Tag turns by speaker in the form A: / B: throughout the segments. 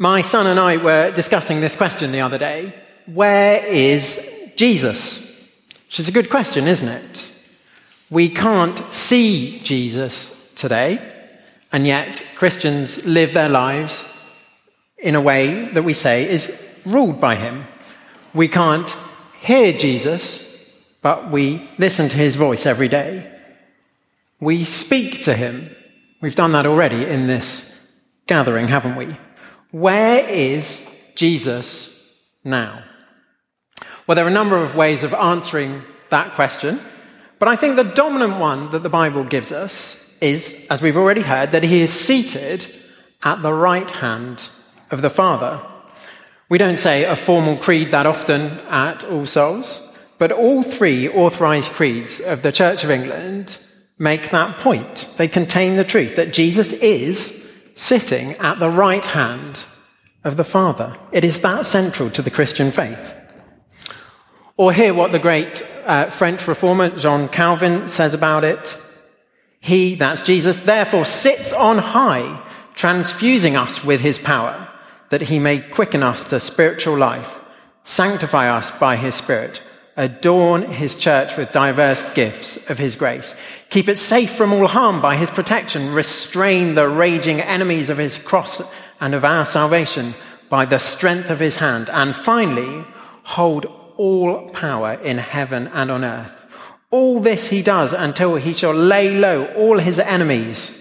A: My son and I were discussing this question the other day. Where is Jesus? Which is a good question, isn't it? We can't see Jesus today, and yet Christians live their lives in a way that we say is ruled by him. We can't hear Jesus, but we listen to his voice every day. We speak to him. We've done that already in this gathering, haven't we? Where is Jesus now? Well, there are a number of ways of answering that question, but I think the dominant one that the Bible gives us is, as we've already heard, that he is seated at the right hand of the Father. We don't say a formal creed that often at All Souls, but all three authorized creeds of the Church of England make that point. They contain the truth that Jesus is sitting at the right hand of the Father. It is that central to the Christian faith. Or hear what the great uh, French reformer John Calvin says about it. He, that's Jesus, therefore sits on high, transfusing us with his power, that he may quicken us to spiritual life, sanctify us by his Spirit, adorn his church with diverse gifts of his grace, keep it safe from all harm by his protection, restrain the raging enemies of his cross and of our salvation by the strength of his hand, and finally, hold all power in heaven and on earth. All this he does until he shall lay low all his enemies,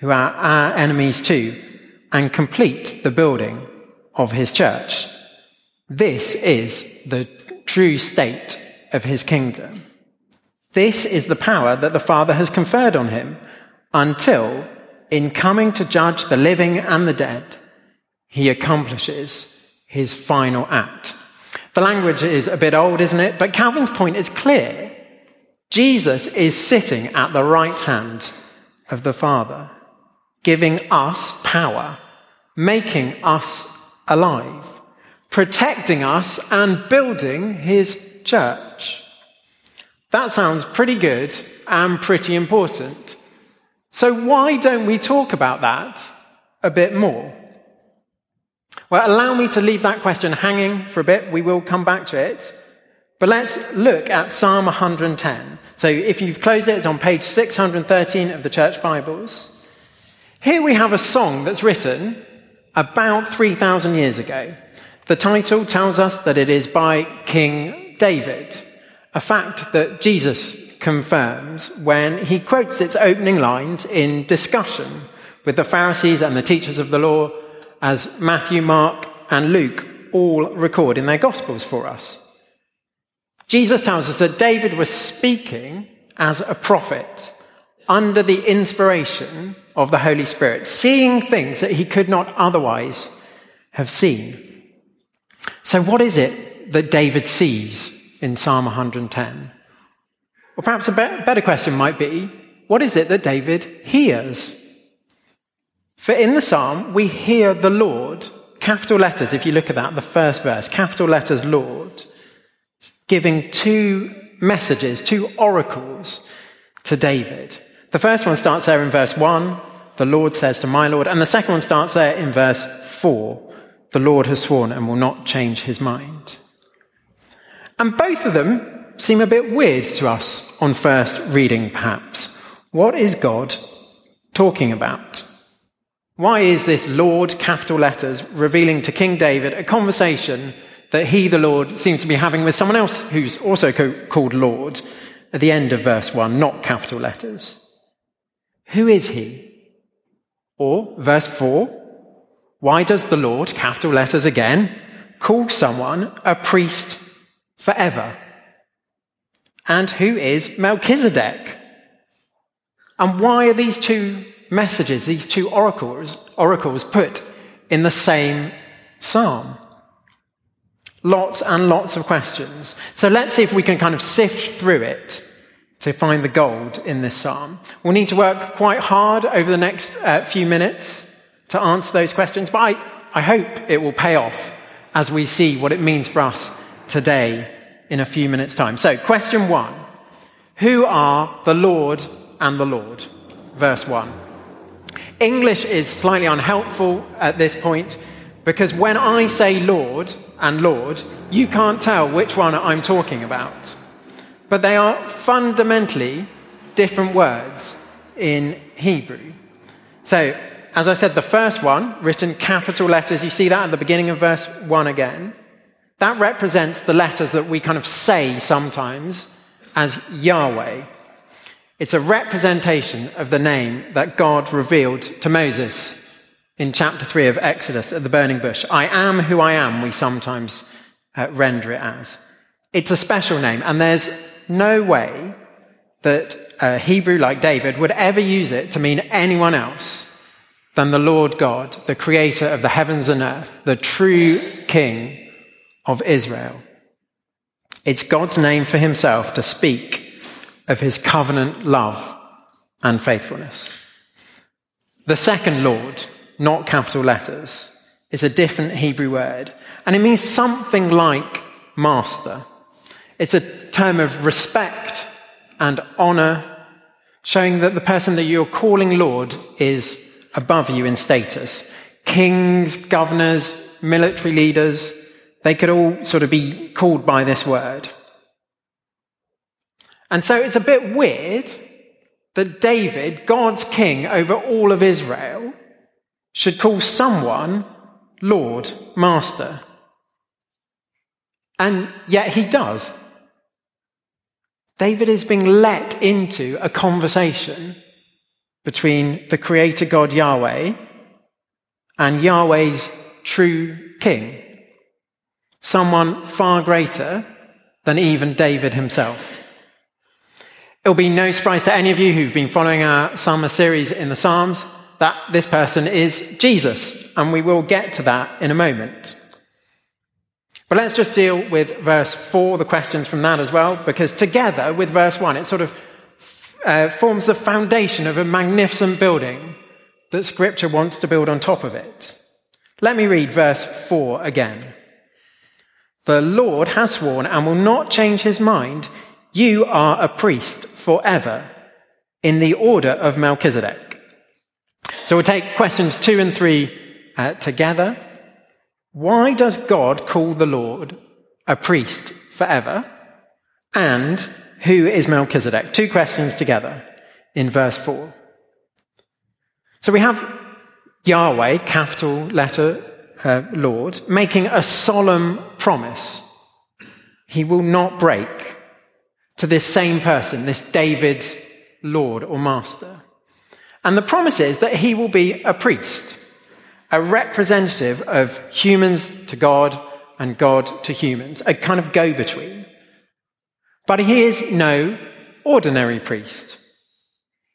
A: who are our enemies too, and complete the building of his church. This is the true state of his kingdom. This is the power that the Father has conferred on him until, in coming to judge the living and the dead, he accomplishes his final act. The language is a bit old, isn't it? But Calvin's point is clear. Jesus is sitting at the right hand of the Father, giving us power, making us alive protecting us and building his church. That sounds pretty good and pretty important. So, why don't we talk about that a bit more? Well, allow me to leave that question hanging for a bit. We will come back to it. But let's look at Psalm 110. So, if you've closed it, it's on page 613 of the Church Bibles. Here we have a song that's written about 3,000 years ago. The title tells us that it is by King David, a fact that Jesus confirms when he quotes its opening lines in discussion with the Pharisees and the teachers of the law, as Matthew, Mark, and Luke all record in their Gospels for us. Jesus tells us that David was speaking as a prophet under the inspiration of the Holy Spirit, seeing things that he could not otherwise have seen. So, what is it that David sees in Psalm 110? Or perhaps a better question might be what is it that David hears? For in the psalm, we hear the Lord, capital letters, if you look at that, the first verse, capital letters Lord, giving two messages, two oracles to David. The first one starts there in verse 1, the Lord says to my Lord, and the second one starts there in verse 4, the Lord has sworn and will not change his mind. And both of them seem a bit weird to us on first reading, perhaps. What is God talking about? Why is this Lord, capital letters, revealing to King David a conversation that he, the Lord, seems to be having with someone else who's also co- called Lord at the end of verse 1, not capital letters? Who is he? Or, verse 4, why does the Lord, capital letters again, call someone a priest forever? And who is Melchizedek? And why are these two messages, these two oracles, oracles put in the same psalm? Lots and lots of questions. So let's see if we can kind of sift through it to find the gold in this psalm. We'll need to work quite hard over the next uh, few minutes to answer those questions, but I, I hope it will pay off as we see what it means for us today in a few minutes' time. So, question one Who are the Lord and the Lord? Verse one. English is slightly unhelpful at this point, Because when I say Lord and Lord, you can't tell which one I'm talking about. But they are fundamentally different words in Hebrew. So, as I said, the first one, written capital letters, you see that at the beginning of verse 1 again. That represents the letters that we kind of say sometimes as Yahweh. It's a representation of the name that God revealed to Moses in chapter 3 of Exodus at the burning bush. I am who I am, we sometimes uh, render it as. It's a special name, and there's no way that a Hebrew like David would ever use it to mean anyone else than the Lord God, the creator of the heavens and earth, the true king of Israel. It's God's name for himself to speak of his covenant love and faithfulness. The second Lord, not capital letters, is a different Hebrew word, and it means something like master. It's a term of respect and honor, showing that the person that you're calling Lord is above you in status. Kings, governors, military leaders, they could all sort of be called by this word. And so it's a bit weird that David, God's king over all of Israel, should call someone Lord, Master. And yet he does. David is being let into a conversation between the Creator God Yahweh and Yahweh's true king, someone far greater than even David himself. It'll be no surprise to any of you who've been following our summer series in the Psalms that this person is Jesus, and we will get to that in a moment. But let's just deal with verse 4, the questions from that as well, because together with verse 1, it sort of uh, forms the foundation of a magnificent building that Scripture wants to build on top of it. Let me read verse 4 again. The Lord has sworn and will not change his mind. You are a priest forever in the order of Melchizedek. So we'll take questions two and three uh, together. Why does God call the Lord a priest forever? And who is Melchizedek? Two questions together in verse 4. So we have Yahweh, capital letter uh, Lord, making a solemn promise. He will not break to this same person, this David's Lord or Master. And the promise is that he will be a priest a representative of humans to God and God to humans, a kind of go between. But he is no ordinary priest.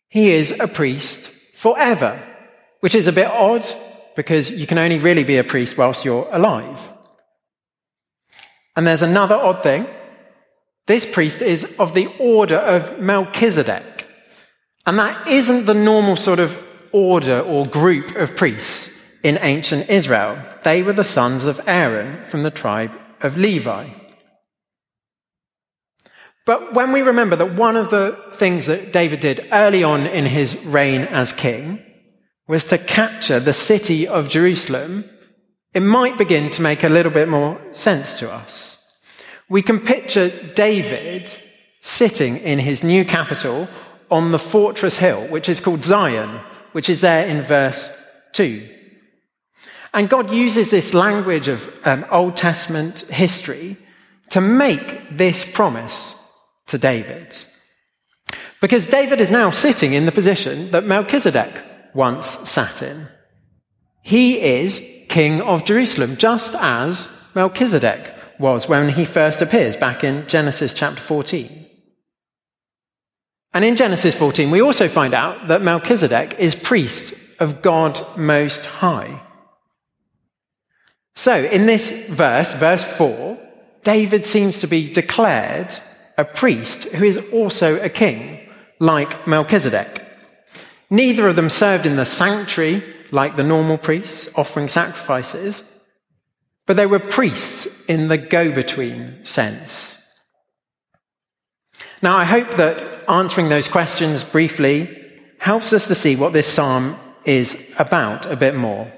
A: He is a priest forever, which is a bit odd because you can only really be a priest whilst you're alive. And there's another odd thing. This priest is of the order of Melchizedek. And that isn't the normal sort of order or group of priests in ancient Israel. They were the sons of Aaron from the tribe of Levi. But when we remember that one of the things that David did early on in his reign as king was to capture the city of Jerusalem, it might begin to make a little bit more sense to us. We can picture David sitting in his new capital on the fortress hill, which is called Zion, which is there in verse 2. And God uses this language of um, Old Testament history to make this promise to David. Because David is now sitting in the position that Melchizedek once sat in. He is king of Jerusalem, just as Melchizedek was when he first appears back in Genesis chapter 14. And in Genesis 14, we also find out that Melchizedek is priest of God Most High. So, in this verse, verse 4, David seems to be declared a priest who is also a king, like Melchizedek. Neither of them served in the sanctuary like the normal priests offering sacrifices, but they were priests in the go between sense. Now, I hope that answering those questions briefly helps us to see what this psalm is about a bit more.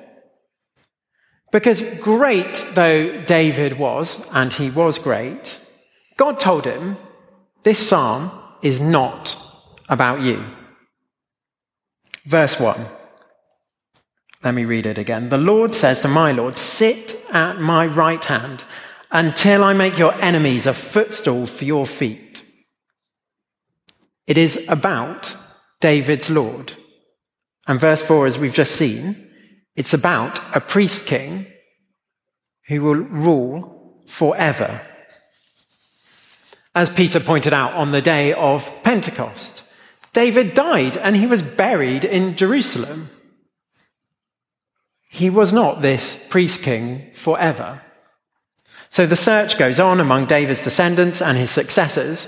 A: Because great though David was, and he was great, God told him, this psalm is not about you. Verse 1. Let me read it again. The Lord says to my Lord, Sit at my right hand until I make your enemies a footstool for your feet. It is about David's Lord. And verse 4, as we've just seen, it's about a priest king who will rule forever. As Peter pointed out on the day of Pentecost, David died and he was buried in Jerusalem. He was not this priest king forever. So the search goes on among David's descendants and his successors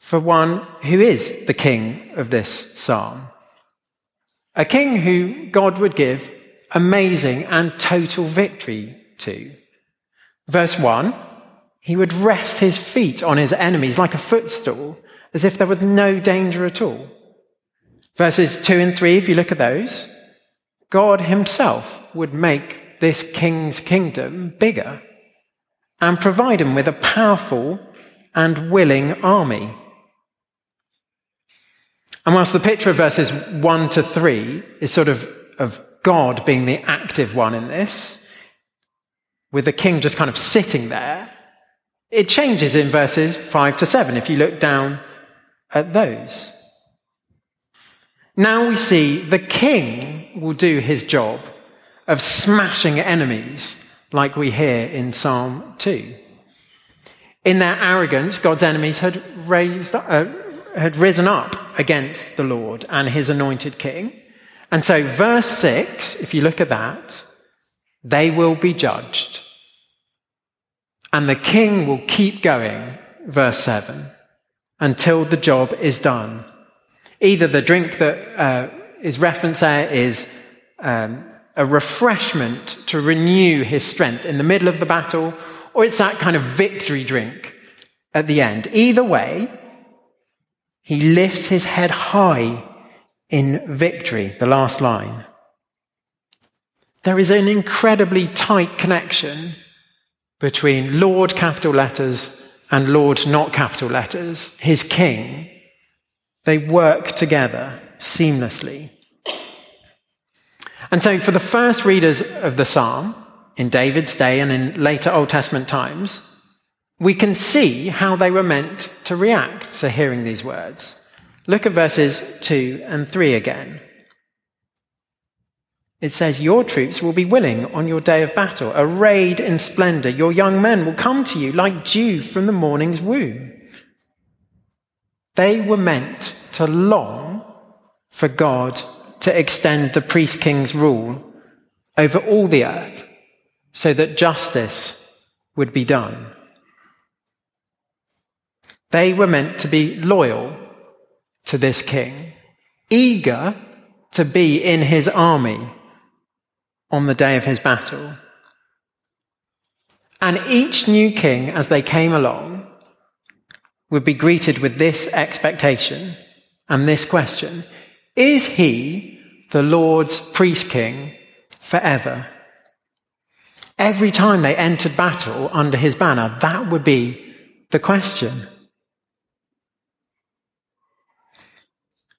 A: for one who is the king of this psalm. A king who God would give amazing and total victory to. Verse 1 He would rest his feet on his enemies like a footstool, as if there was no danger at all. Verses 2 and 3, if you look at those, God himself would make this king's kingdom bigger and provide him with a powerful and willing army. And whilst the picture of verses 1 to 3 is sort of of God being the active one in this, with the king just kind of sitting there, it changes in verses 5 to 7 if you look down at those. Now we see the king will do his job of smashing enemies like we hear in Psalm 2. In their arrogance, God's enemies had raised, uh, had risen up against the Lord and his anointed king. And so, verse 6, if you look at that, they will be judged. And the king will keep going, verse 7, until the job is done. Either the drink that uh, is referenced there is um, a refreshment to renew his strength in the middle of the battle, or it's that kind of victory drink at the end. Either way, he lifts his head high in victory, the last line. There is an incredibly tight connection between Lord capital letters and Lord not capital letters, his king. They work together seamlessly. And so, for the first readers of the psalm, in David's day and in later Old Testament times, we can see how they were meant to react to hearing these words. Look at verses 2 and 3 again. It says, Your troops will be willing on your day of battle, arrayed in splendor. Your young men will come to you like dew from the morning's womb. They were meant to long for God to extend the priest king's rule over all the earth so that justice would be done. They were meant to be loyal to this king, eager to be in his army on the day of his battle. And each new king, as they came along, would be greeted with this expectation and this question is he the Lord's priest king forever? Every time they entered battle under his banner, that would be the question.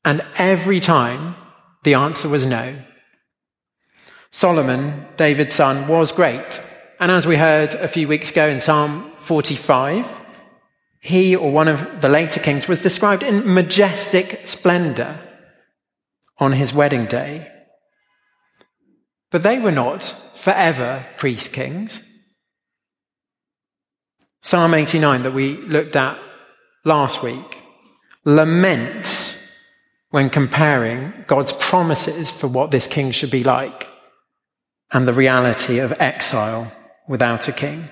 A: And every time the answer was no. Solomon, David's son, was great. And as we heard a few weeks ago in Psalm 45, he or one of the later kings was described in majestic splendor on his wedding day. But they were not forever priest kings. Psalm 89 that we looked at last week laments when comparing God's promises for what this king should be like and the reality of exile without a king.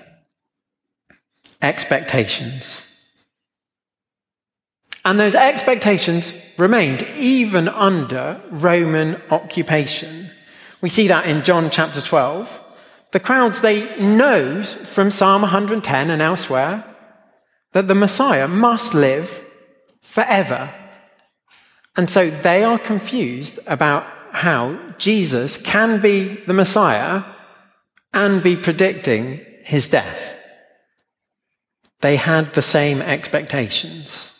A: Expectations. And those expectations remained even under Roman occupation. We see that in John chapter 12. The crowds, they know from Psalm 110 and elsewhere that the Messiah must live forever. And so they are confused about how Jesus can be the Messiah and be predicting his death. They had the same expectations.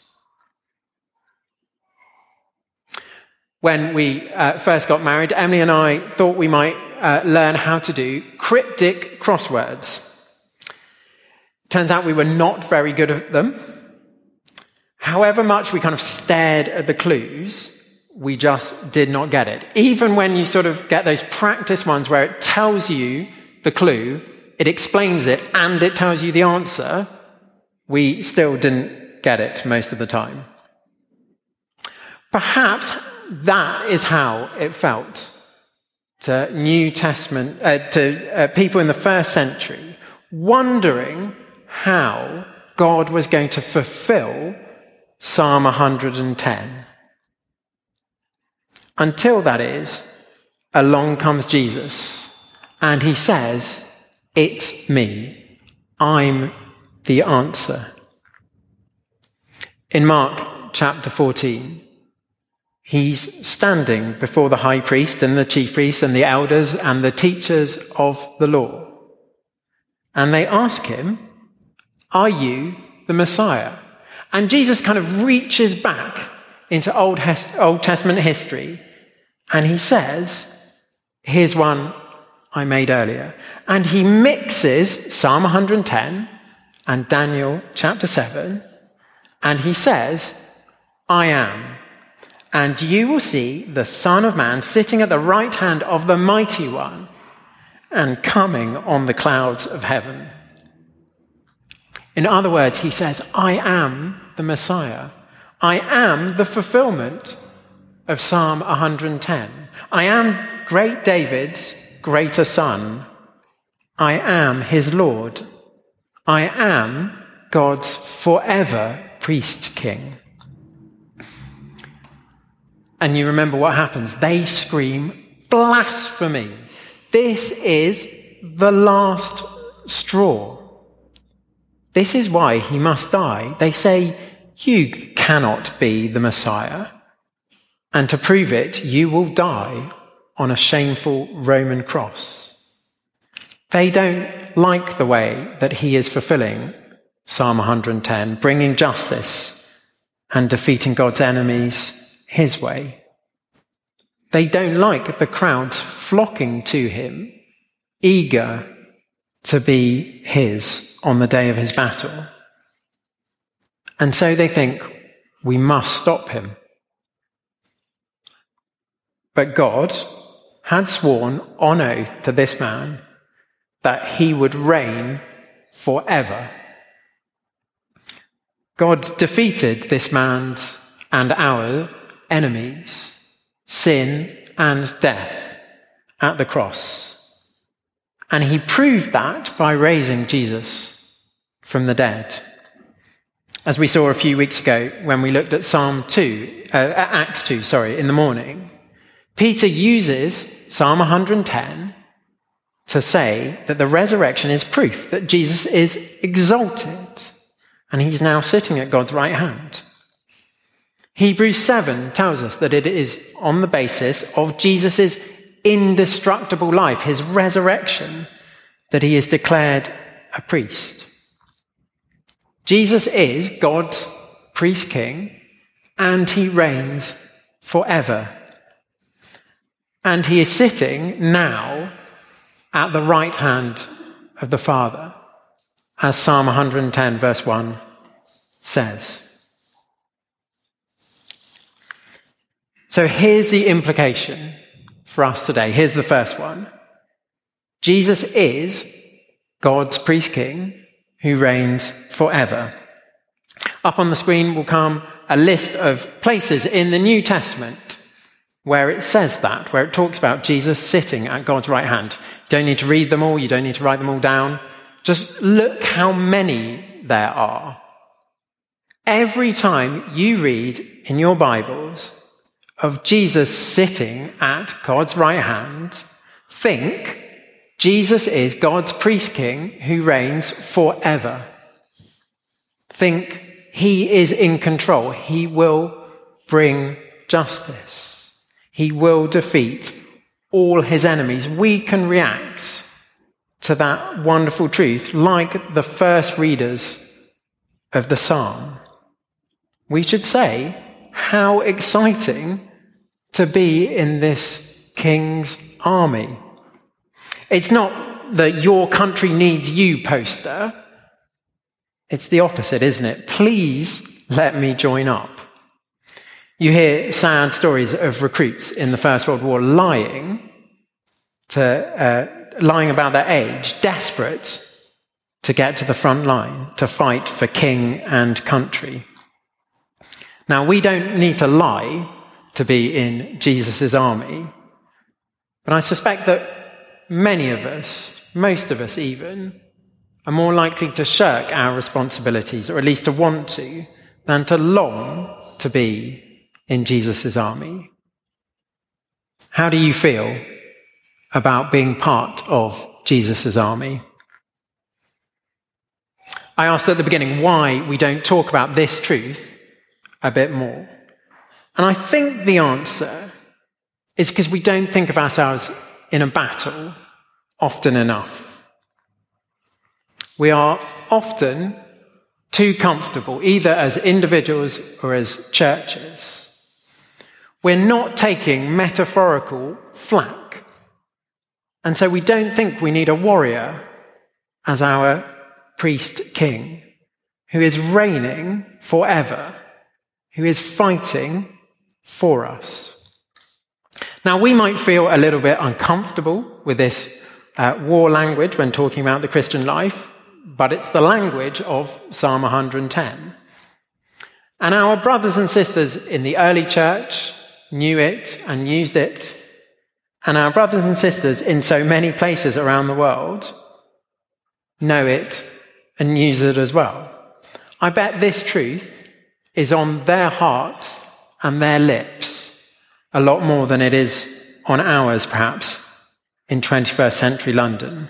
A: When we uh, first got married, Emily and I thought we might uh, learn how to do cryptic crosswords. Turns out we were not very good at them. However much we kind of stared at the clues, we just did not get it. Even when you sort of get those practice ones where it tells you the clue, it explains it, and it tells you the answer, we still didn't get it most of the time. Perhaps that is how it felt to New Testament, uh, to uh, people in the first century, wondering how God was going to fulfill Psalm 110. Until that is, along comes Jesus and he says, It's me. I'm the answer. In Mark chapter 14, he's standing before the high priest and the chief priests and the elders and the teachers of the law. And they ask him, Are you the Messiah? And Jesus kind of reaches back into Old, Old Testament history and he says, Here's one I made earlier. And he mixes Psalm 110 and Daniel chapter 7, and he says, I am. And you will see the Son of Man sitting at the right hand of the Mighty One and coming on the clouds of heaven. In other words, he says, I am the Messiah. I am the fulfillment of Psalm 110. I am great David's greater son. I am his Lord. I am God's forever priest king. And you remember what happens. They scream, blasphemy. This is the last straw. This is why he must die. They say, You cannot be the Messiah. And to prove it, you will die on a shameful Roman cross. They don't like the way that he is fulfilling Psalm 110, bringing justice and defeating God's enemies his way. They don't like the crowds flocking to him, eager to be his on the day of his battle. And so they think, we must stop him. But God had sworn on oath to this man that he would reign forever. God defeated this man's and our enemies, sin and death, at the cross. And he proved that by raising Jesus from the dead. As we saw a few weeks ago when we looked at Psalm 2, uh, Acts 2, sorry, in the morning, Peter uses Psalm 110 to say that the resurrection is proof that Jesus is exalted and he's now sitting at God's right hand. Hebrews 7 tells us that it is on the basis of Jesus' indestructible life, his resurrection, that he is declared a priest. Jesus is God's priest king and he reigns forever. And he is sitting now at the right hand of the Father, as Psalm 110, verse 1 says. So here's the implication for us today. Here's the first one Jesus is God's priest king who reigns forever. Up on the screen will come a list of places in the New Testament where it says that, where it talks about Jesus sitting at God's right hand. You don't need to read them all, you don't need to write them all down. Just look how many there are. Every time you read in your Bibles of Jesus sitting at God's right hand, think Jesus is God's priest king who reigns forever. Think he is in control. He will bring justice. He will defeat all his enemies. We can react to that wonderful truth, like the first readers of the psalm. We should say, how exciting to be in this king's army. It's not the your country needs you poster. It's the opposite, isn't it? Please let me join up. You hear sad stories of recruits in the First World War lying to, uh, lying about their age, desperate to get to the front line to fight for king and country. Now, we don't need to lie to be in Jesus' army, but I suspect that many of us, most of us even, are more likely to shirk our responsibilities, or at least to want to, than to long to be in Jesus' army. How do you feel about being part of Jesus' army? I asked at the beginning why we don't talk about this truth a bit more. And I think the answer is because we don't think of ourselves in a battle often enough. We are often too comfortable, either as individuals or as churches. We're not taking metaphorical flack. And so we don't think we need a warrior as our priest king who is reigning forever, who is fighting for us. Now, we might feel a little bit uncomfortable with this uh, war language when talking about the Christian life, but it's the language of Psalm 110. And our brothers and sisters in the early church knew it and used it. And our brothers and sisters in so many places around the world know it and use it as well. I bet this truth is on their hearts and their lips a lot more than it is on ours, perhaps, in 21st century London.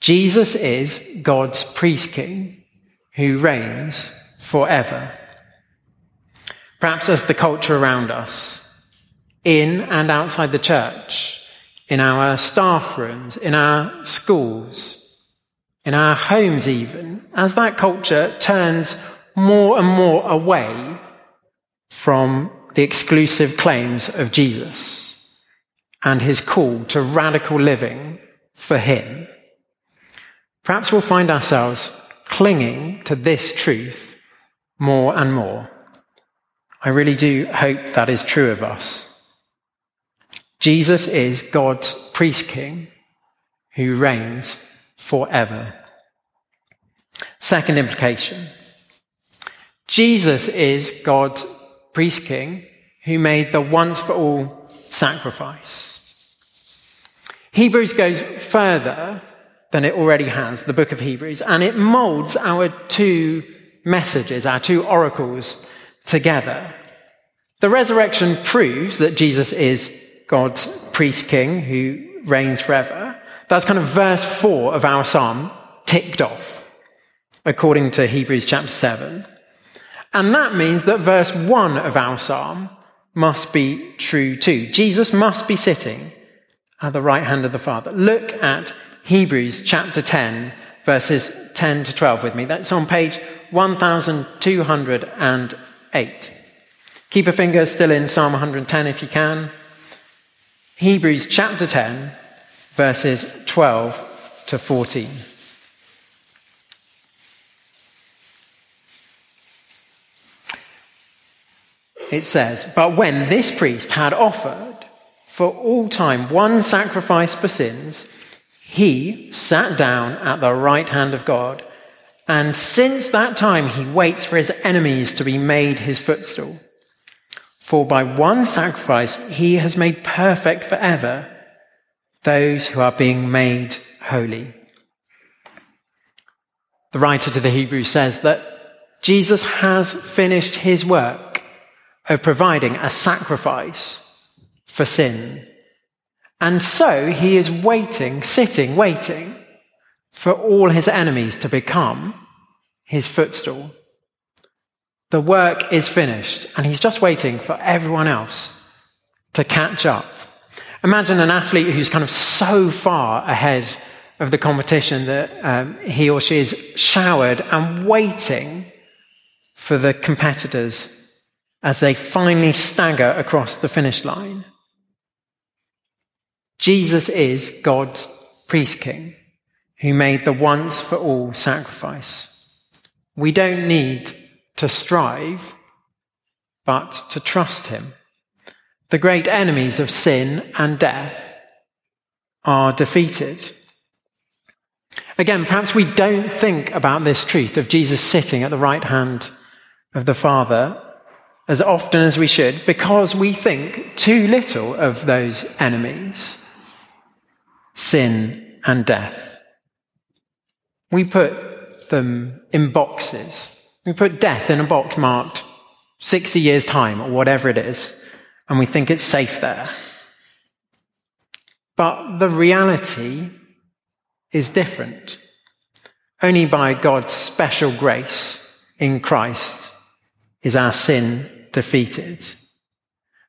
A: Jesus is God's priest king who reigns forever. Perhaps as the culture around us, in and outside the church, in our staff rooms, in our schools, in our homes even, as that culture turns more and more away from the exclusive claims of Jesus and his call to radical living for him, perhaps we'll find ourselves clinging to this truth more and more. I really do hope that is true of us. Jesus is God's priest king who reigns forever. Second implication Jesus is God's priest king who made the once for all sacrifice. Hebrews goes further than it already has, the book of Hebrews, and it molds our two messages, our two oracles together. The resurrection proves that Jesus is God's priest king who reigns forever. That's kind of verse four of our psalm ticked off, according to Hebrews chapter seven. And that means that verse one of our psalm must be true too. Jesus must be sitting at the right hand of the Father. Look at Hebrews chapter 10, verses 10 to 12 with me. That's on page 1208. Keep a finger still in Psalm 110 if you can. Hebrews chapter 10, verses 12 to 14. It says, But when this priest had offered for all time one sacrifice for sins, he sat down at the right hand of God. And since that time, he waits for his enemies to be made his footstool. For by one sacrifice, he has made perfect forever those who are being made holy. The writer to the Hebrews says that Jesus has finished his work of providing a sacrifice for sin. And so he is waiting, sitting, waiting for all his enemies to become his footstool. The work is finished, and he's just waiting for everyone else to catch up. Imagine an athlete who's kind of so far ahead of the competition that um, he or she is showered and waiting for the competitors as they finally stagger across the finish line. Jesus is God's priest king who made the once for all sacrifice. We don't need to strive, but to trust him. The great enemies of sin and death are defeated. Again, perhaps we don't think about this truth of Jesus sitting at the right hand of the Father as often as we should because we think too little of those enemies sin and death. We put them in boxes. We put death in a box marked 60 years' time or whatever it is, and we think it's safe there. But the reality is different. Only by God's special grace in Christ is our sin defeated.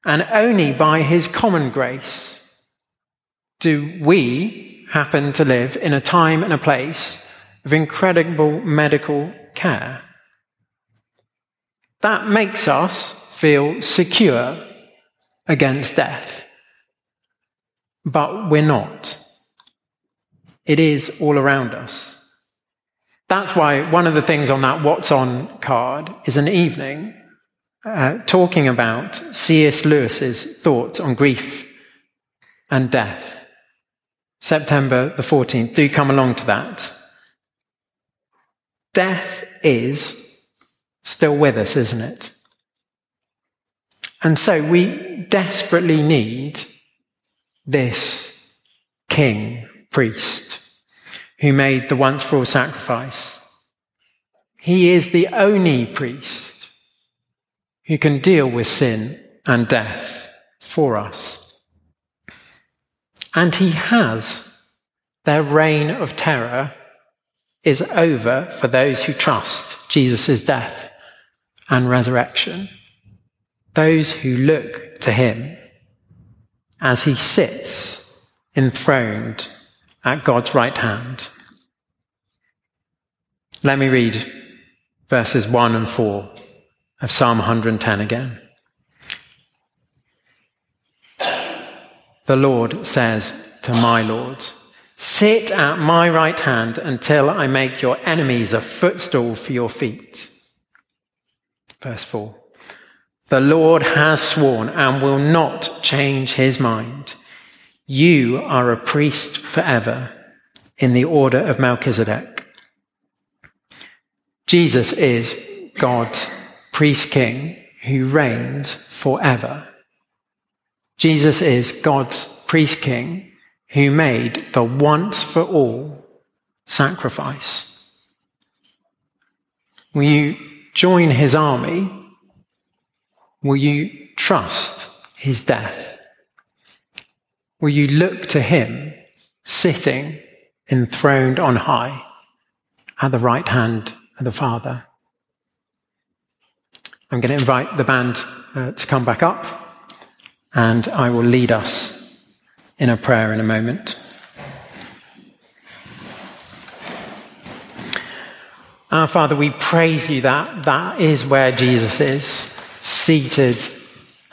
A: And only by his common grace do we happen to live in a time and a place of incredible medical care. That makes us feel secure against death. But we're not. It is all around us. That's why one of the things on that What's On card is an evening uh, talking about C.S. Lewis's thoughts on grief and death. September the 14th. Do come along to that. Death is still with us, isn't it? And so we desperately need this king, priest, who made the once for all sacrifice. He is the only priest who can deal with sin and death for us. And he has. Their reign of terror is over for those who trust Jesus' death and resurrection. Those who look to him as he sits enthroned at God's right hand. Let me read verses 1 and 4 of Psalm 110 again. The Lord says to my Lord, Sit at my right hand until I make your enemies a footstool for your feet. Verse 4. The Lord has sworn and will not change his mind. You are a priest forever in the order of Melchizedek. Jesus is God's priest king who reigns forever. Jesus is God's priest king who made the once for all sacrifice. Will you join his army? Will you trust his death? Will you look to him sitting enthroned on high at the right hand of the Father? I'm going to invite the band uh, to come back up and I will lead us in a prayer in a moment. Our Father, we praise you that that is where Jesus is, seated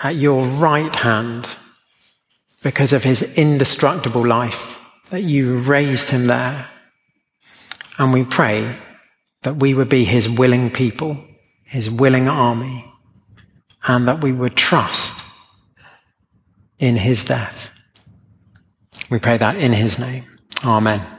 A: at your right hand because of his indestructible life, that you raised him there. And we pray that we would be his willing people, his willing army, and that we would trust in his death. We pray that in his name. Amen.